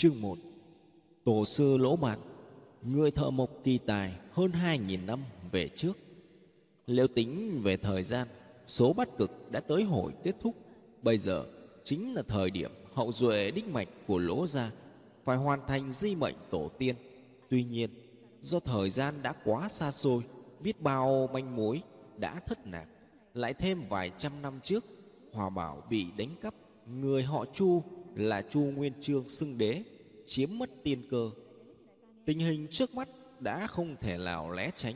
Chương 1 Tổ sư Lỗ Bạc Người thợ mộc kỳ tài hơn 2.000 năm về trước. Nếu tính về thời gian, Số bắt cực đã tới hồi kết thúc. Bây giờ chính là thời điểm hậu duệ đích mạch của Lỗ Gia Phải hoàn thành di mệnh tổ tiên. Tuy nhiên, do thời gian đã quá xa xôi, Biết bao manh mối đã thất lạc Lại thêm vài trăm năm trước, Hòa Bảo bị đánh cắp, Người họ Chu là Chu Nguyên Chương xưng đế chiếm mất tiên cơ. Tình hình trước mắt đã không thể nào lé tránh,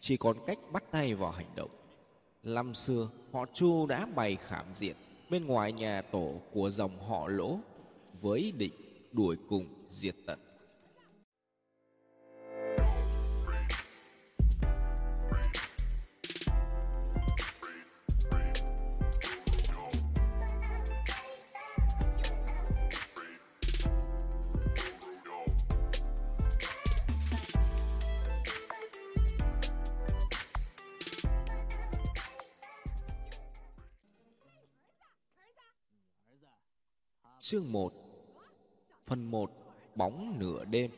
chỉ còn cách bắt tay vào hành động. Năm xưa, họ Chu đã bày khảm diện bên ngoài nhà tổ của dòng họ Lỗ với định đuổi cùng diệt tận. Chương 1 Phần 1 Bóng nửa đêm.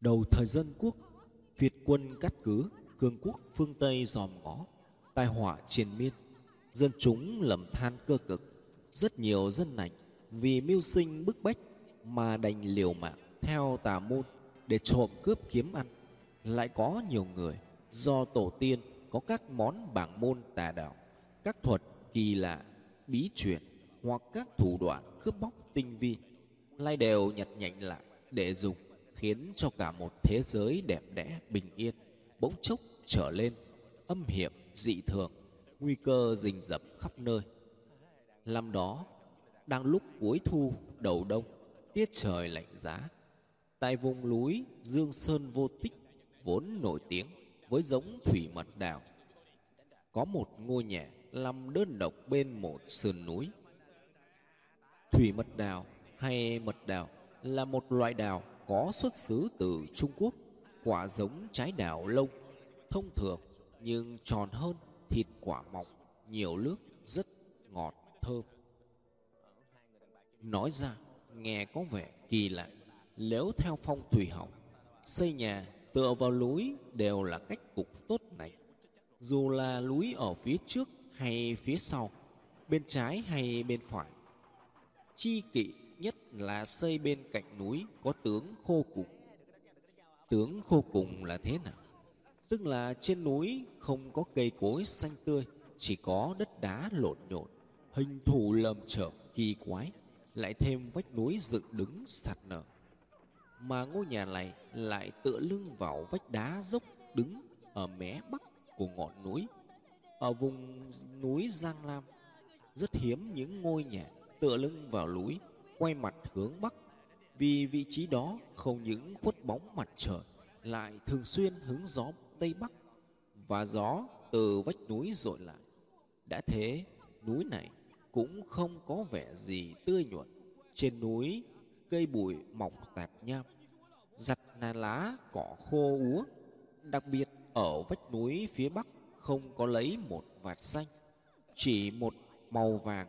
Đầu thời dân quốc, Việt quân cắt cứ Cương quốc phương Tây dòm ngó. Tai họa triền miên, Dân chúng lầm than cơ cực. Rất nhiều dân nảnh Vì mưu sinh bức bách Mà đành liều mạng theo tà môn Để trộm cướp kiếm ăn. Lại có nhiều người Do tổ tiên có các món bảng môn tà đạo, Các thuật kỳ lạ, Bí truyền hoặc các thủ đoạn cướp bóc tinh vi, lai đều nhặt nhạnh lại để dùng, khiến cho cả một thế giới đẹp đẽ, bình yên, bỗng chốc trở lên, âm hiểm, dị thường, nguy cơ rình rập khắp nơi. Năm đó, đang lúc cuối thu đầu đông, tiết trời lạnh giá, tại vùng núi dương sơn vô tích vốn nổi tiếng với giống thủy mật đào, có một ngôi nhà nằm đơn độc bên một sườn núi. Thủy mật đào hay mật đào là một loại đào có xuất xứ từ Trung Quốc, quả giống trái đào lông, thông thường nhưng tròn hơn, thịt quả mỏng, nhiều nước, rất ngọt, thơm. Nói ra, nghe có vẻ kỳ lạ, nếu theo phong thủy học, xây nhà tựa vào núi đều là cách cục tốt này. Dù là núi ở phía trước hay phía sau, bên trái hay bên phải, chi kỵ nhất là xây bên cạnh núi có tướng khô cùng. Tướng khô cùng là thế nào? Tức là trên núi không có cây cối xanh tươi, chỉ có đất đá lộn nhộn, hình thù lầm chởm kỳ quái, lại thêm vách núi dựng đứng sạt nở. Mà ngôi nhà này lại tựa lưng vào vách đá dốc đứng ở mé bắc của ngọn núi. Ở vùng núi Giang Lam, rất hiếm những ngôi nhà tựa lưng vào núi, quay mặt hướng bắc. Vì vị trí đó không những khuất bóng mặt trời, lại thường xuyên hứng gió tây bắc và gió từ vách núi dội lại. Đã thế, núi này cũng không có vẻ gì tươi nhuận. Trên núi, cây bụi mọc tạp nham, giặt nà lá cỏ khô úa. Đặc biệt ở vách núi phía bắc không có lấy một vạt xanh, chỉ một màu vàng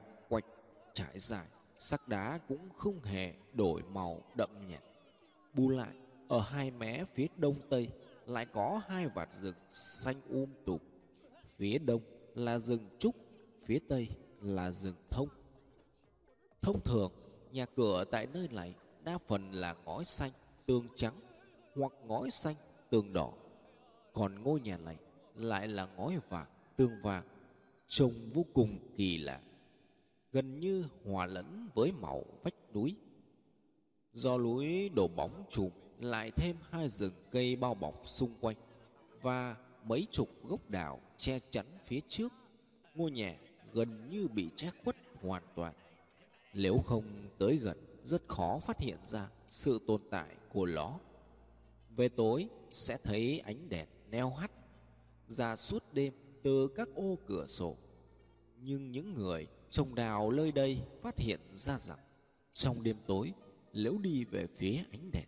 trải dài sắc đá cũng không hề đổi màu đậm nhạt. Bù lại, ở hai mé phía đông tây lại có hai vạt rừng xanh um tùm. Phía đông là rừng trúc, phía tây là rừng thông. Thông thường, nhà cửa tại nơi này đa phần là ngói xanh, tường trắng hoặc ngói xanh, tường đỏ. Còn ngôi nhà này lại là ngói vàng, tường vàng, trông vô cùng kỳ lạ gần như hòa lẫn với màu vách núi. Do núi đổ bóng trùm lại thêm hai rừng cây bao bọc xung quanh và mấy chục gốc đào che chắn phía trước, ngôi nhà gần như bị che khuất hoàn toàn. Nếu không tới gần, rất khó phát hiện ra sự tồn tại của nó. Về tối sẽ thấy ánh đèn neo hắt ra suốt đêm từ các ô cửa sổ. Nhưng những người Trồng đào nơi đây phát hiện ra rằng trong đêm tối nếu đi về phía ánh đèn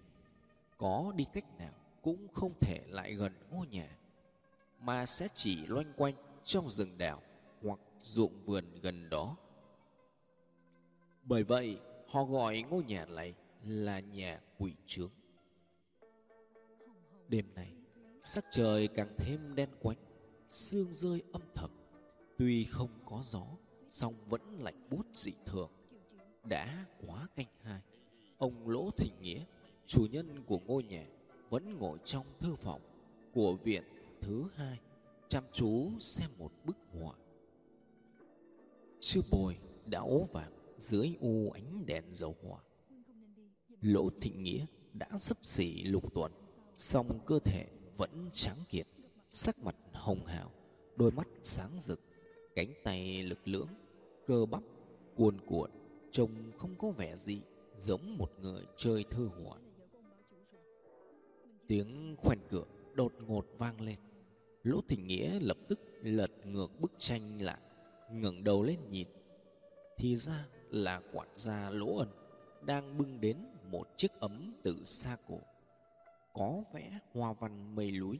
có đi cách nào cũng không thể lại gần ngôi nhà mà sẽ chỉ loanh quanh trong rừng đào hoặc ruộng vườn gần đó. Bởi vậy, họ gọi ngôi nhà này là nhà quỷ trướng đêm nay sắc trời càng thêm đen quánh sương rơi âm thầm tuy không có gió song vẫn lạnh bút dị thường. Đã quá canh hai, ông lỗ thịnh nghĩa, chủ nhân của ngôi nhà, vẫn ngồi trong thư phòng của viện thứ hai, chăm chú xem một bức họa. Chưa bồi đã ố vàng dưới u ánh đèn dầu hỏa. Lỗ thịnh nghĩa đã sấp xỉ lục tuần, song cơ thể vẫn trắng kiệt sắc mặt hồng hào, đôi mắt sáng rực, cánh tay lực lưỡng cơ bắp, cuồn cuộn, trông không có vẻ gì giống một người chơi thư hùa. Tiếng khoen cửa đột ngột vang lên. Lỗ thịnh nghĩa lập tức lật ngược bức tranh lại, ngẩng đầu lên nhìn. Thì ra là quản gia lỗ ân đang bưng đến một chiếc ấm từ xa cổ, có vẽ hoa văn mây núi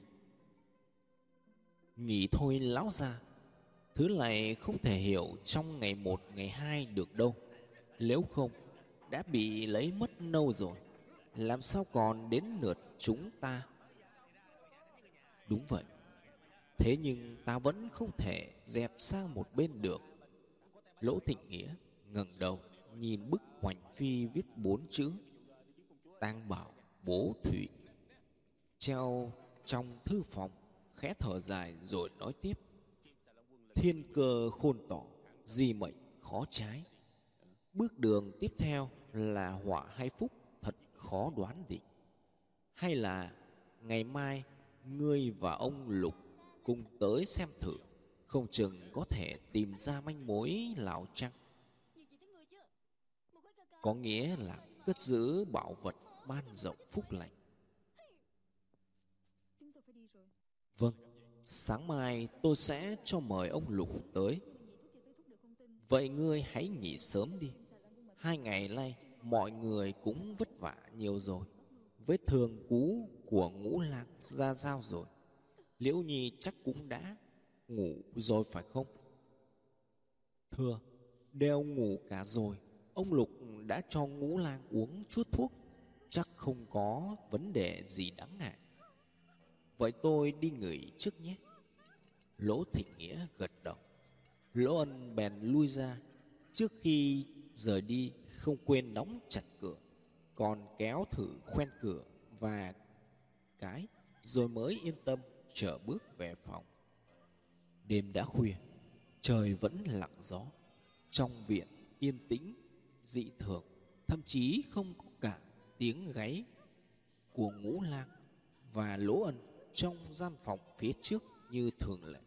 nghỉ thôi lão già thứ này không thể hiểu trong ngày một, ngày hai được đâu. Nếu không, đã bị lấy mất lâu rồi. Làm sao còn đến lượt chúng ta? Đúng vậy. Thế nhưng ta vẫn không thể dẹp sang một bên được. Lỗ thịnh nghĩa ngẩng đầu, nhìn bức hoành phi viết bốn chữ. Tang bảo bố thủy treo trong thư phòng, khẽ thở dài rồi nói tiếp thiên cơ khôn tỏ di mệnh khó trái. Bước đường tiếp theo là họa hay phúc, thật khó đoán định. Hay là ngày mai ngươi và ông lục cùng tới xem thử, không chừng có thể tìm ra manh mối lão trăng. Có nghĩa là cất giữ bảo vật ban rộng phúc lành vâng sáng mai tôi sẽ cho mời ông lục tới. Vậy ngươi hãy nghỉ sớm đi. Hai ngày nay mọi người cũng vất vả nhiều rồi. Vết thương cũ của ngũ lạc ra dao rồi? Liễu nhi chắc cũng đã ngủ rồi phải không? Thưa đều ngủ cả rồi. Ông lục đã cho ngũ lang uống chút thuốc. Chắc không có vấn đề gì đáng ngại vậy tôi đi ngửi trước nhé. Lỗ thịnh nghĩa gật đầu. Lỗ ân bèn lui ra. Trước khi rời đi, không quên đóng chặt cửa, còn kéo thử khoen cửa và cái, rồi mới yên tâm trở bước về phòng. Đêm đã khuya, trời vẫn lặng gió. Trong viện yên tĩnh, dị thường, thậm chí không có cả tiếng gáy của ngũ lang và lỗ ân trong gian phòng phía trước như thường lệ.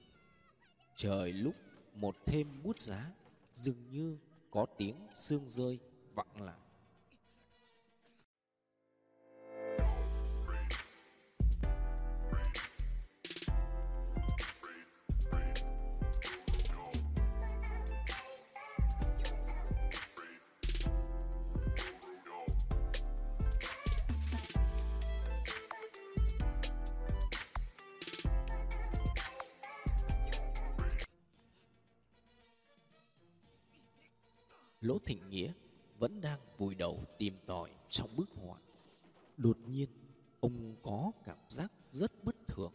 Trời lúc một thêm bút giá, dường như có tiếng sương rơi vặn lại Lỗ Thịnh Nghĩa vẫn đang vùi đầu tìm tòi trong bức họa. Đột nhiên, ông có cảm giác rất bất thường.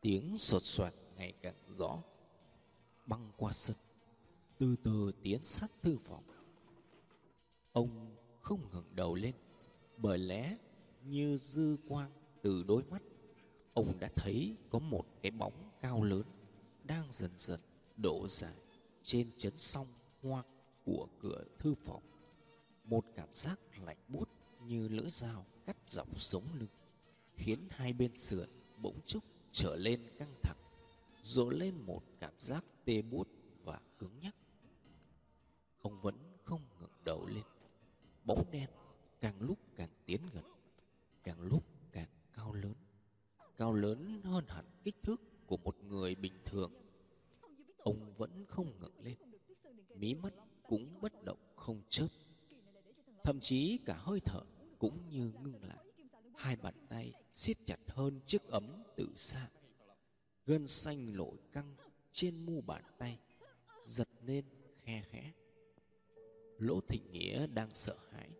Tiếng sột soạt ngày càng rõ. Băng qua sân, từ từ tiến sát thư phòng. Ông không ngẩng đầu lên, bởi lẽ như dư quang từ đôi mắt, ông đã thấy có một cái bóng cao lớn đang dần dần đổ dài trên chấn song hoa của cửa thư phòng. Một cảm giác lạnh buốt như lưỡi dao cắt dọc sống lưng, khiến hai bên sườn bỗng chốc trở lên căng thẳng rồi lên một cảm giác tê buốt và cứng nhắc. Ông vẫn không ngẩng đầu lên, bóng đen càng lúc càng tiến gần, càng lúc càng cao lớn cao lớn hơn hẳn kích thước của một người bình thường. Ông vẫn không ngẩng lên, mí mắt thậm chí cả hơi thở cũng như ngưng lại. Hai bàn tay siết chặt hơn chiếc ấm từ xa. Gân xanh lội căng trên mu bàn tay giật lên khe khẽ. Lỗ thịnh nghĩa đang sợ hãi.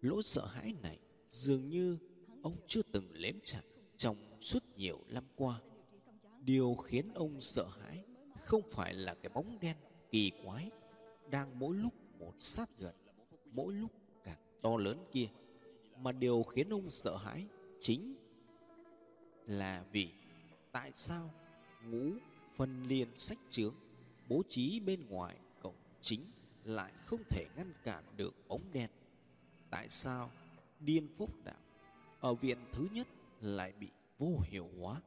Lỗ sợ hãi này dường như ông chưa từng lếm chặt trong suốt nhiều năm qua. Điều khiến ông sợ hãi không phải là cái bóng đen kỳ quái đang mỗi lúc một sát gần, mỗi lúc to lớn kia, mà điều khiến ông sợ hãi chính là vì tại sao ngũ phân liên sách trướng bố trí bên ngoài cổng chính lại không thể ngăn cản được bóng đen tại sao điên phúc đạo ở viện thứ nhất lại bị vô hiệu hóa?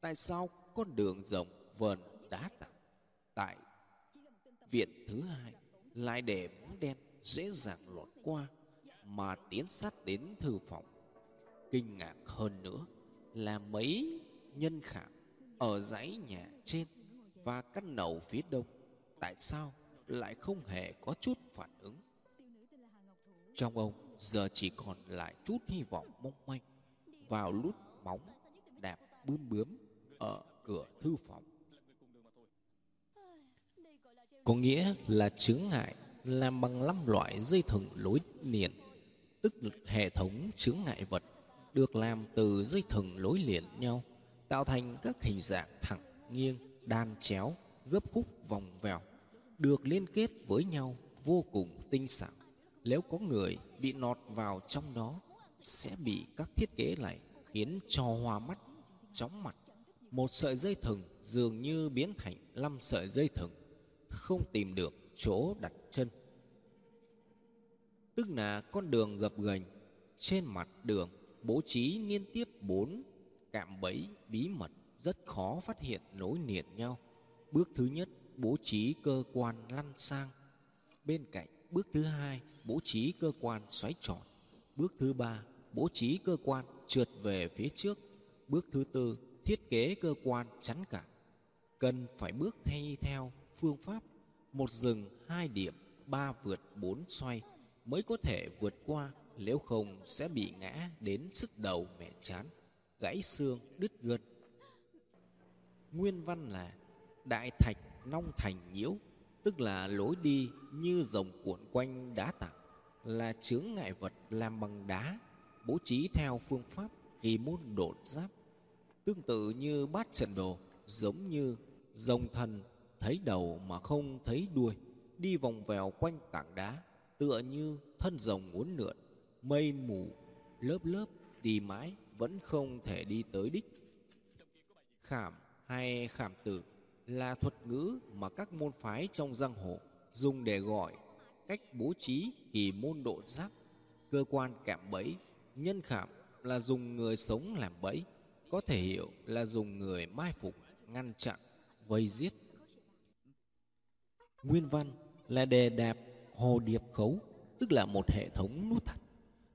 Tại sao con đường rộng vờn đá tảng tại viện thứ hai lại để bóng đen dễ dàng lọt qua? Mà tiến sát đến thư phòng. Kinh ngạc hơn nữa là mấy nhân khảm ở dãy nhà trên và căn nầu phía đông, tại sao lại không hề có chút phản ứng? Trong ông giờ chỉ còn lại chút hy vọng mong manh, vào lút móng đạp bướm bướm ở cửa thư phòng. Có nghĩa là chướng ngại làm bằng năm loại dây thừng lối liền tức hệ thống chướng ngại vật, được làm từ dây thừng lối liền nhau, tạo thành các hình dạng thẳng, nghiêng, đan chéo, gấp khúc, vòng vèo, được liên kết với nhau vô cùng tinh xảo. Nếu có người bị nọt vào trong đó, sẽ bị các thiết kế này khiến cho hoa mắt, chóng mặt. Một sợi dây thừng dường như biến thành năm sợi dây thừng, không tìm được chỗ đặt chân tức là con đường gập ghềnh, trên mặt đường bố trí liên tiếp bốn cạm bẫy bí mật rất khó phát hiện nối liền nhau. Bước thứ nhất, bố trí cơ quan lăn sang. Bên cạnh, bước thứ hai, bố trí cơ quan xoáy tròn. Bước thứ ba, bố trí cơ quan trượt về phía trước. Bước thứ tư, thiết kế cơ quan chắn cản. Cần phải bước thay theo phương pháp. Một dừng hai điểm, ba vượt bốn xoay mới có thể vượt qua, nếu không sẽ bị ngã đến sức đầu mẹ chán, gãy xương, đứt gân. Nguyên văn là đại thạch nong thành nhiễu, tức là lối đi như rồng cuộn quanh đá tảng, là chướng ngại vật làm bằng đá, bố trí theo phương pháp kỳ môn đột giáp. Tương tự như bát trận đồ, giống như rồng thần thấy đầu mà không thấy đuôi, đi vòng vèo quanh tảng đá tựa như thân rồng uốn lượn, mây mù, lớp lớp đi mãi vẫn không thể đi tới đích. Khảm hay khảm tử là thuật ngữ mà các môn phái trong giang hồ dùng để gọi cách bố trí kỳ môn độ giáp, cơ quan cạm bẫy. Nhân khảm là dùng người sống làm bẫy, có thể hiểu là dùng người mai phục, ngăn chặn, vây giết. Nguyên văn là đề đạp hồ điệp khấu, tức là một hệ thống nút thắt,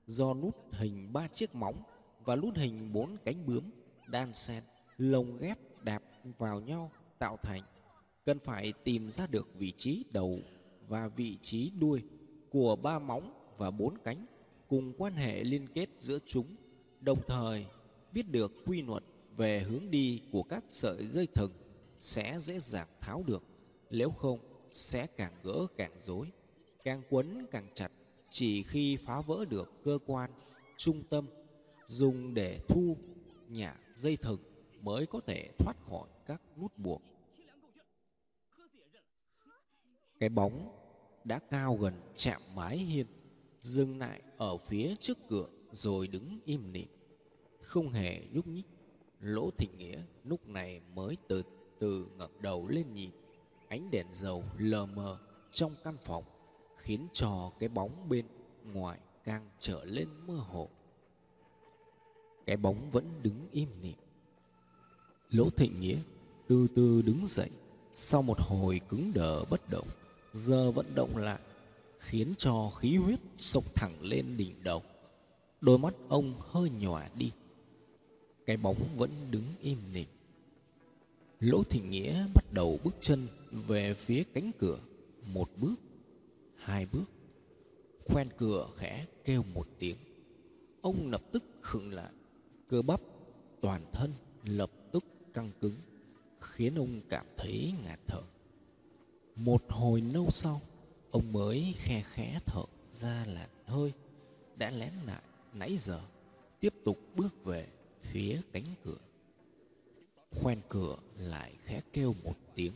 do nút hình ba chiếc móng và nút hình bốn cánh bướm, đan xen, lồng ghép, đạp vào nhau tạo thành. Cần phải tìm ra được vị trí đầu và vị trí đuôi của ba móng và bốn cánh cùng quan hệ liên kết giữa chúng, đồng thời biết được quy luật về hướng đi của các sợi dây thừng sẽ dễ dàng tháo được, nếu không sẽ càng gỡ càng rối càng quấn càng chặt, chỉ khi phá vỡ được cơ quan, trung tâm, dùng để thu nhả dây thừng mới có thể thoát khỏi các nút buộc. Cái bóng đã cao gần chạm mái hiên, dừng lại ở phía trước cửa rồi đứng im lìm. Không hề nhúc nhích, lỗ thịnh nghĩa lúc này mới từ từ ngẩng đầu lên nhìn. Ánh đèn dầu lờ mờ trong căn phòng khiến cho cái bóng bên ngoài càng trở lên mơ hồ. Cái bóng vẫn đứng im lìm. Lỗ thịnh nghĩa từ từ đứng dậy, sau một hồi cứng đờ bất động, giờ vận động lại, khiến cho khí huyết sộc thẳng lên đỉnh đầu. Đôi mắt ông hơi nhòa đi. Cái bóng vẫn đứng im lìm. Lỗ thịnh nghĩa bắt đầu bước chân về phía cánh cửa, một bước hai bước, khoen cửa khẽ kêu một tiếng. Ông lập tức khựng lại. Cơ bắp toàn thân lập tức căng cứng, khiến ông cảm thấy ngạt thở. Một hồi lâu sau, ông mới khe khẽ thở ra làn hơi, đã lén lại, nãy giờ tiếp tục bước về phía cánh cửa. Khoen cửa lại khẽ kêu một tiếng.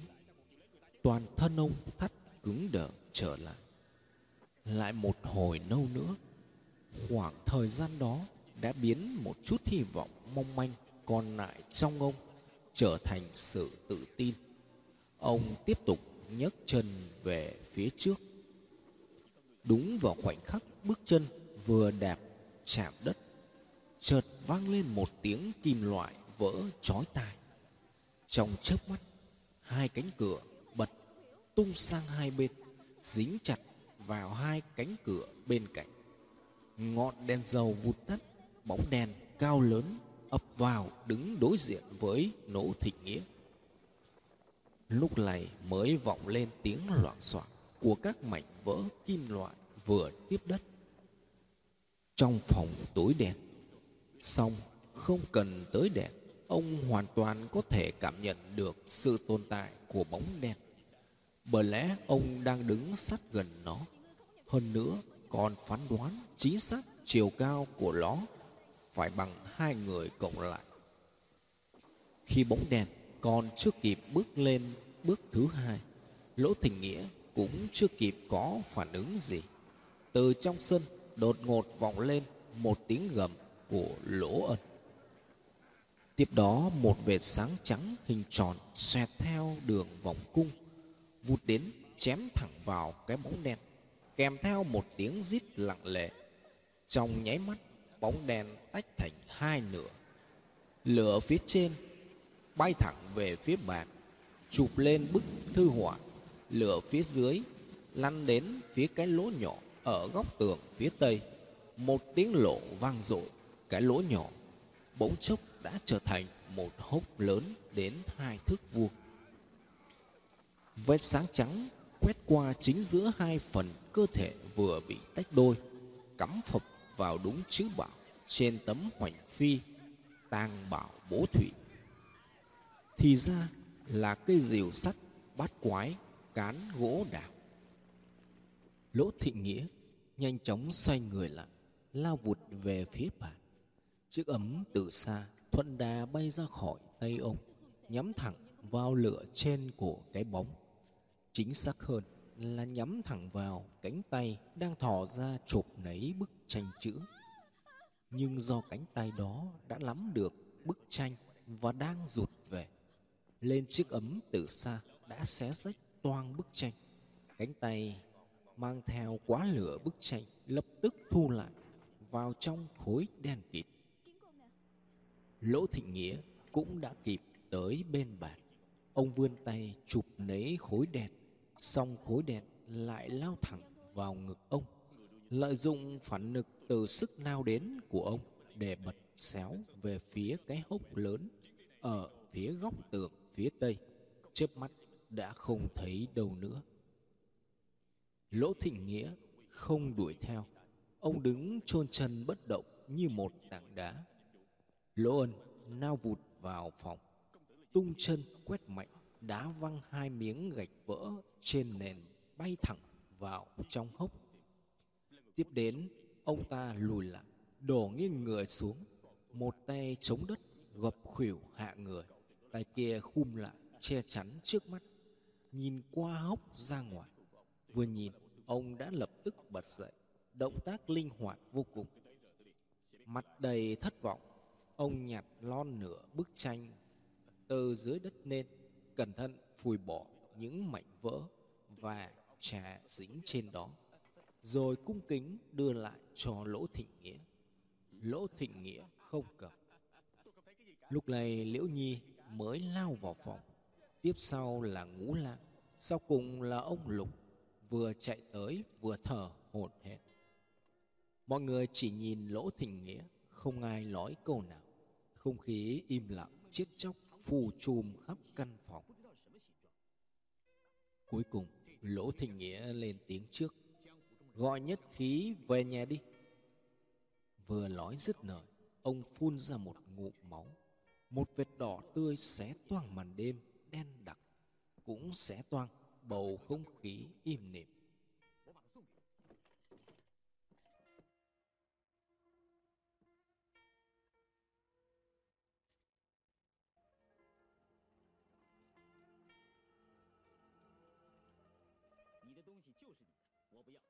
Toàn thân ông thắt cứng đờ trở lại lại một hồi lâu nữa. Khoảng thời gian đó đã biến một chút hy vọng mong manh còn lại trong ông trở thành sự tự tin. Ông tiếp tục nhấc chân về phía trước. Đúng vào khoảnh khắc bước chân vừa đạp chạm đất, chợt vang lên một tiếng kim loại vỡ chói tai. Trong chớp mắt, hai cánh cửa bật tung sang hai bên, dính chặt vào hai cánh cửa bên cạnh. Ngọn đèn dầu vụt tắt, bóng đèn cao lớn ập vào đứng đối diện với nỗ thịnh nghĩa. Lúc này mới vọng lên tiếng loạn xạ của các mảnh vỡ kim loại vừa tiếp đất. Trong phòng tối đen xong không cần tới đèn, ông hoàn toàn có thể cảm nhận được sự tồn tại của bóng đen. Bởi lẽ ông đang đứng sát gần nó hơn nữa, còn phán đoán chính xác chiều cao của nó phải bằng hai người cộng lại. Khi bóng đèn còn chưa kịp bước lên bước thứ hai, lỗ thình nghĩa cũng chưa kịp có phản ứng gì. Từ trong sân, đột ngột vọng lên một tiếng gầm của lỗ ân. Tiếp đó, một vệt sáng trắng hình tròn xoẹt theo đường vòng cung, vụt đến chém thẳng vào cái bóng đen kèm theo một tiếng rít lặng lẽ. Trong nháy mắt, bóng đen tách thành hai nửa. Lửa phía trên bay thẳng về phía bàn, chụp lên bức thư họa. Lửa phía dưới lăn đến phía cái lỗ nhỏ ở góc tường phía tây. Một tiếng lộ vang dội, cái lỗ nhỏ bỗng chốc đã trở thành một hốc lớn đến hai thước vuông. Vết sáng trắng quét qua chính giữa hai phần cơ thể vừa bị tách đôi, cắm phập vào đúng chữ bảo trên tấm hoành phi, tang bảo bố thủy. Thì ra là cây rìu sắt, bát quái, cán gỗ đào. Lỗ thị nghĩa nhanh chóng xoay người lại, lao vụt về phía bàn chiếc ấm từ xa, thuận đà bay ra khỏi tay ông, nhắm thẳng vào lửa trên của cái bóng chính xác hơn là nhắm thẳng vào cánh tay đang thò ra chụp lấy bức tranh chữ. Nhưng do cánh tay đó đã nắm được bức tranh và đang rụt về, lên chiếc ấm từ xa đã xé rách toang bức tranh. Cánh tay mang theo quá lửa bức tranh lập tức thu lại vào trong khối đen kịt. Lỗ thịnh nghĩa cũng đã kịp tới bên bàn. Ông vươn tay chụp lấy khối đen xong khối đèn lại lao thẳng vào ngực ông, lợi dụng phản lực từ sức lao đến của ông để bật xéo về phía cái hốc lớn ở phía góc tường phía tây. Chớp mắt đã không thấy đâu nữa. Lỗ thịnh nghĩa không đuổi theo. Ông đứng chôn chân bất động như một tảng đá. Lỗ ân nao vụt vào phòng, tung chân quét mạnh đá văng hai miếng gạch vỡ trên nền bay thẳng vào trong hốc. Tiếp đến, ông ta lùi lại, đổ nghiêng người xuống, một tay chống đất, gập khuỷu hạ người, tay kia khum lại, che chắn trước mắt, nhìn qua hốc ra ngoài. Vừa nhìn, ông đã lập tức bật dậy, động tác linh hoạt vô cùng. Mặt đầy thất vọng, ông nhặt lon nửa bức tranh, từ dưới đất lên cẩn thận phủi bỏ những mảnh vỡ và trà dính trên đó, rồi cung kính đưa lại cho lỗ thịnh nghĩa. Lỗ thịnh nghĩa không cầm. Lúc này liễu nhi mới lao vào phòng. Tiếp sau là ngũ lạng, sau cùng là ông lục, vừa chạy tới vừa thở hổn hển. Mọi người chỉ nhìn lỗ thịnh nghĩa, không ai nói câu nào. Không khí im lặng, chết chóc phù trùm khắp căn phòng. Cuối cùng, lỗ thịnh nghĩa lên tiếng trước, gọi nhất khí về nhà đi. Vừa nói dứt lời, ông phun ra một ngụm máu. Một vệt đỏ tươi xé toang màn đêm, đen đặc, cũng xé toang bầu không khí im lìm 就是你的，我不要。